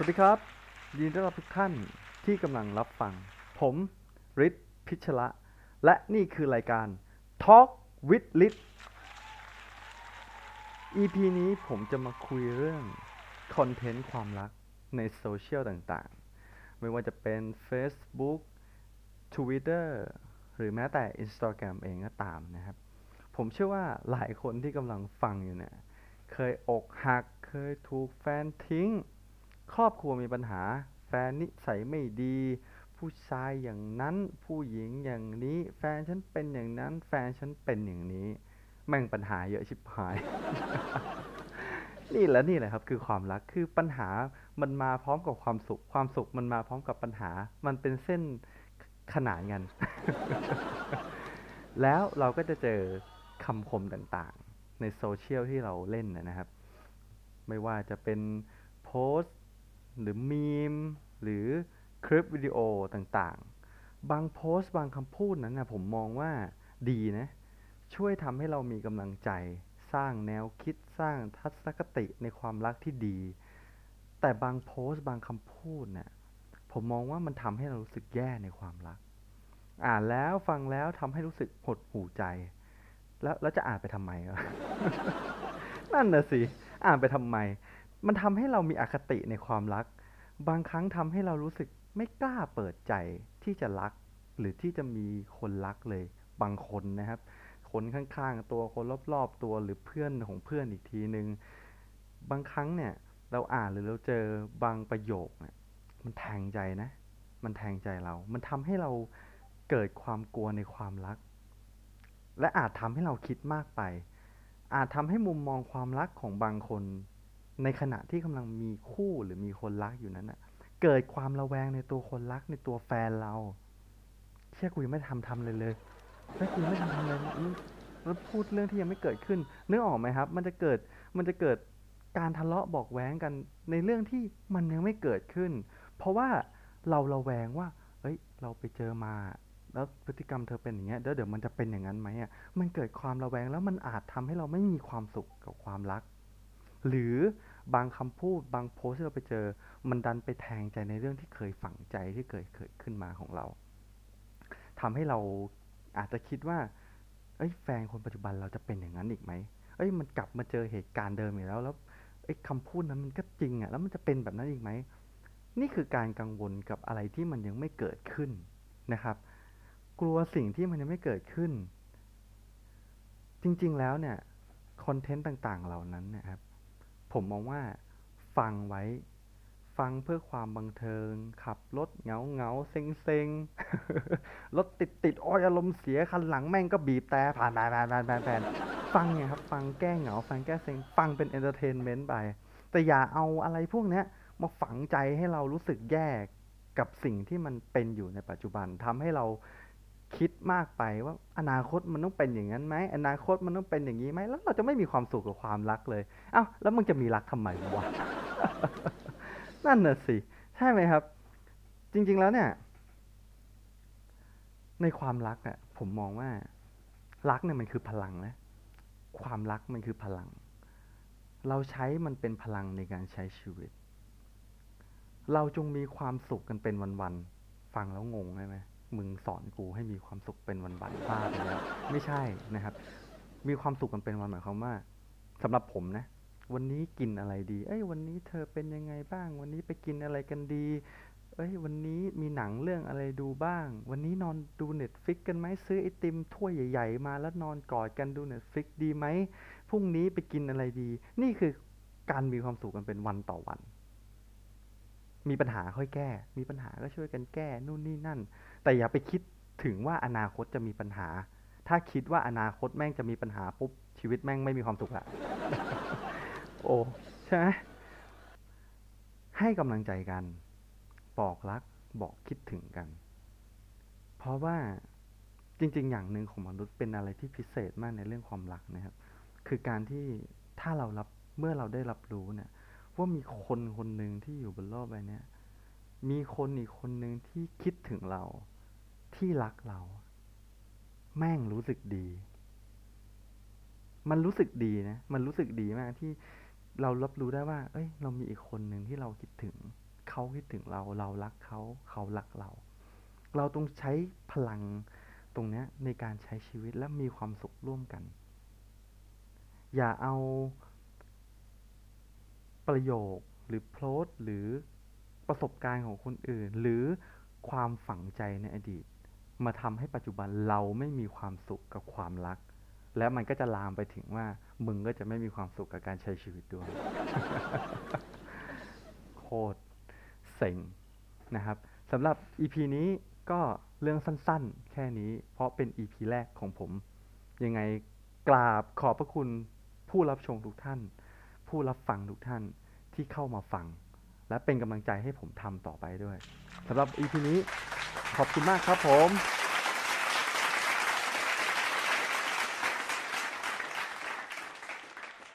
สวัสดีครับ ยินดีต้อนรับทุกท่านที่กำลังรับฟัง ผมฤทธิ์พิชละ และนี่คือรายการ Talk with ฤทธิ์ EP นี้ผมจะมาคุยเรื่องคอนเทนต์ความรักในโซเชียลต่างๆ ไม่ว่าจะเป็น Facebook Twitter หรือแม้แต่ Instagram เองก็ตามนะครับ ผมเชื่อว่าหลายคนที่กำลังฟังอยู่เนี่ย เคยอกหัก เคยถูกแฟนทิ้ง ครอบครัวมีปัญหา แฟนนิสัยไม่ดี ผู้ชายอย่างนั้น ผู้หญิงอย่างนี้ แฟนฉันเป็นอย่างนั้น แฟนฉันเป็นอย่างนี้ แม่งปัญหาเยอะชิบหาย นี่แหละนี่แหละครับ คือความรัก คือปัญหามันมาพร้อมกับความสุข ความสุขมันมาพร้อมกับปัญหา มันเป็นเส้นขนานกัน แล้วเราก็จะเจอคำคมต่างๆ ในโซเชียลที่เราเล่นนะครับ ไม่ว่าจะเป็นโพสต์ หรือมีมหรือคลิปวิดีโอต่างๆ บางโพสต์บางคำพูดนั้นนะผมมองว่าดีนะ ช่วยทำให้เรามีกำลังใจ สร้างแนวคิดสร้างทัศนคติในความรักที่ดี แต่บางโพสต์บางคำพูดนี่ยผมมองว่ามันทำให้เรารู้สึกแย่ในความรัก อ่านแล้วฟังแล้วทำให้รู้สึกหดหู่ใจ แล้วแล้วจะอ่านไปทำไมวะนั่นน่ะสิ อ่านไปทำไม มันทำให้เรามีอคติในความรัก บางครั้งทำให้เรารู้สึกไม่กล้าเปิดใจที่จะรัก หรือที่จะมีคนรักเลย บางคนนะครับ คนข้างๆตัวคนรอบๆตัวหรือเพื่อนของเพื่อนอีกทีนึง บางครั้งเนี่ยเราอ่านหรือเราเจอบางประโยคเนี่ยมันแทงใจนะ มันแทงใจเรา มันทำให้เราเกิดความกลัวในความรัก และอาจทำให้เราคิดมากไป อาจทำให้มุมมองความรักของบางคน ในขณะที่กำลังมีคู่หรือมีคนรักอยู่นั้นน่ะเกิดความระแวงในตัวคนรักในตัวแฟนเราเชื่อกูยังไม่ทำทำเลยเลยไม่กูยังไม่ทำทำเลยมันมันพูดเรื่องที่ยังไม่เกิดขึ้นนึกออกไหมครับ มันจะเกิดมันจะเกิดการทะเลาะบอกแว้งกันในเรื่องที่มันยังไม่เกิดขึ้น เพราะว่าเราระแวงว่า เอ้ย เราไปเจอมา แล้วพฤติกรรมเธอเป็นอย่างเงี้ยเดี๋ยวเดี๋ยวมันจะเป็นอย่างนั้นไหมอะ มันเกิดความระแวงแล้วมันอาจทำให้เราไม่มีความสุขกับความรัก หรือ บางคำพูดบางโพสที่เราไปเจอ มันดันไปแทงใจในเรื่องที่เคยฝังใจที่เคยเกิดขึ้นมาของเราทำให้เราอาจจะคิดว่า เอ้ยแฟนคนปัจจุบันเราจะเป็นอย่างนั้นอีกไหมเอ้ยมันกลับมาเจอเหตุการณ์เดิมอีกแล้ว แล้วไอ้คำพูดนั้นมันก็จริงอะแล้วมันจะเป็นแบบนั้นอีกไหมนี่คือการกังวลกับอะไรที่มันยังไม่เกิดขึ้นนะครับ กลัวสิ่งที่มันยังไม่เกิดขึ้น จริงๆแล้วเนี่ยคอนเทนต์ต่างๆเหล่านั้นนะครับ ผมมองว่าฟังไว้ ฟังเพื่อความบังเทิง ขับรถเหงาเหงาเซ็งเซ็งรถติดติดอ้อยอารมณ์เสียคันหลังแม่งก็บีบแต่ผ่านผ่านผ่านผ่านผ่านผ่านฟังเนี่ยครับ ฟังแก้เหงา ฟังแก้เซ็ง ฟังเป็น entertainment ไป แต่อย่าเอาอะไรพวกเนี้ยมาฝังใจให้เรารู้สึกแย่กับสิ่งที่มันเป็นอยู่ในปัจจุบันทำให้เรา คิดมากไปว่าอนาคตมันต้องเป็นอย่างนั้นไหมอนาคตมันต้องเป็นอย่างนี้ไหมแล้วเราจะไม่มีความสุขกับความรักเลยเอ้าแล้วมึงจะมีรักทำไมวะนั่นน่ะสิใช่ไหมครับ จริง ๆแล้วเนี่ย ในความรักอะ ผมมองว่า รักเนี่ยมันคือพลังนะความรักมันคือพลัง เราใช้มันเป็นพลังในการใช้ชีวิต เราจงมีความสุขกันเป็นวันๆฟังแล้วงงใช่ไหม มึงสอนกูให้มีความสุขเป็นวันๆบ้าไปแล้วไม่ใช่นะครับ มีความสุขกันเป็นวันหมายความว่าสำหรับผมนะ วันนี้กินอะไรดี เอ้ย วันนี้เธอเป็นยังไงบ้าง วันนี้ไปกินอะไรกันดี เอ้ย วันนี้มีหนังเรื่องอะไรดูบ้าง วันนี้นอนดู Netflix กันไหมซื้อไอติมถ้วยใหญ่ ๆ มาแล้วนอนกอดกันดู Netflix ดีไหมพรุ่งนี้ไปกินอะไรดี นี่คือการมีความสุขกันเป็นวันต่อวัน มีปัญหาค่อยแก้ มีปัญหาก็ช่วยกันแก้นู่นนี่นั่น แต่อย่าไปคิดถึงว่าอนาคตจะมีปัญหา ถ้าคิดว่าอนาคตแม่งจะมีปัญหาปุ๊บชีวิตแม่งไม่มีความสุขละ โอ้ใช่ไหมให้กำลังใจกัน บอกรัก บอกคิดถึงกัน เพราะว่าจริง ๆ อย่างหนึ่งของมนุษย์เป็นอะไรที่พิเศษมากในเรื่องความรักนะครับ คือการที่ถ้าเรารับเมื่อเราได้รับรู้เนี่ย ว่ามีคนคนหนึ่งที่อยู่บนโลกใบนี้มีคนอีกคนหนึ่งที่คิดถึงเรา ที่รักเรา แม่งรู้สึกดี มันรู้สึกดีนะ มันรู้สึกดีมากที่เรารับรู้ได้ว่า เอ้ย เรามีอีกคนหนึ่งที่เราคิดถึง เขาคิดถึงเรา เรารักเขา เขารักเรา เราต้องใช้พลังตรงเนี้ยในการใช้ชีวิตและมีความสุขร่วมกัน อย่าเอา ประโยคหรือโพสหรือประสบการณ์ของคนอื่น หรือความฝังใจในอดีต มาทำให้ปัจจุบันเราไม่มีความสุขกับความรัก แล้วมันก็จะลามไปถึงว่ามึงก็จะไม่มีความสุขกับการใช้ชีวิตด้วย โคตรเซ็งนะครับสำหรับ EP นี้ก็เรื่องสั้นๆ แค่นี้ เพราะเป็น EP แรกของผม ยังไงกราบขอบพระคุณผู้รับชมทุกท่าน ผู้รับฟังทุกท่านที่เข้ามาฟัง และเป็นกำลังใจให้ผมทำต่อไปด้วยสำหรับ EP นี้ขอบคุณมากครับผม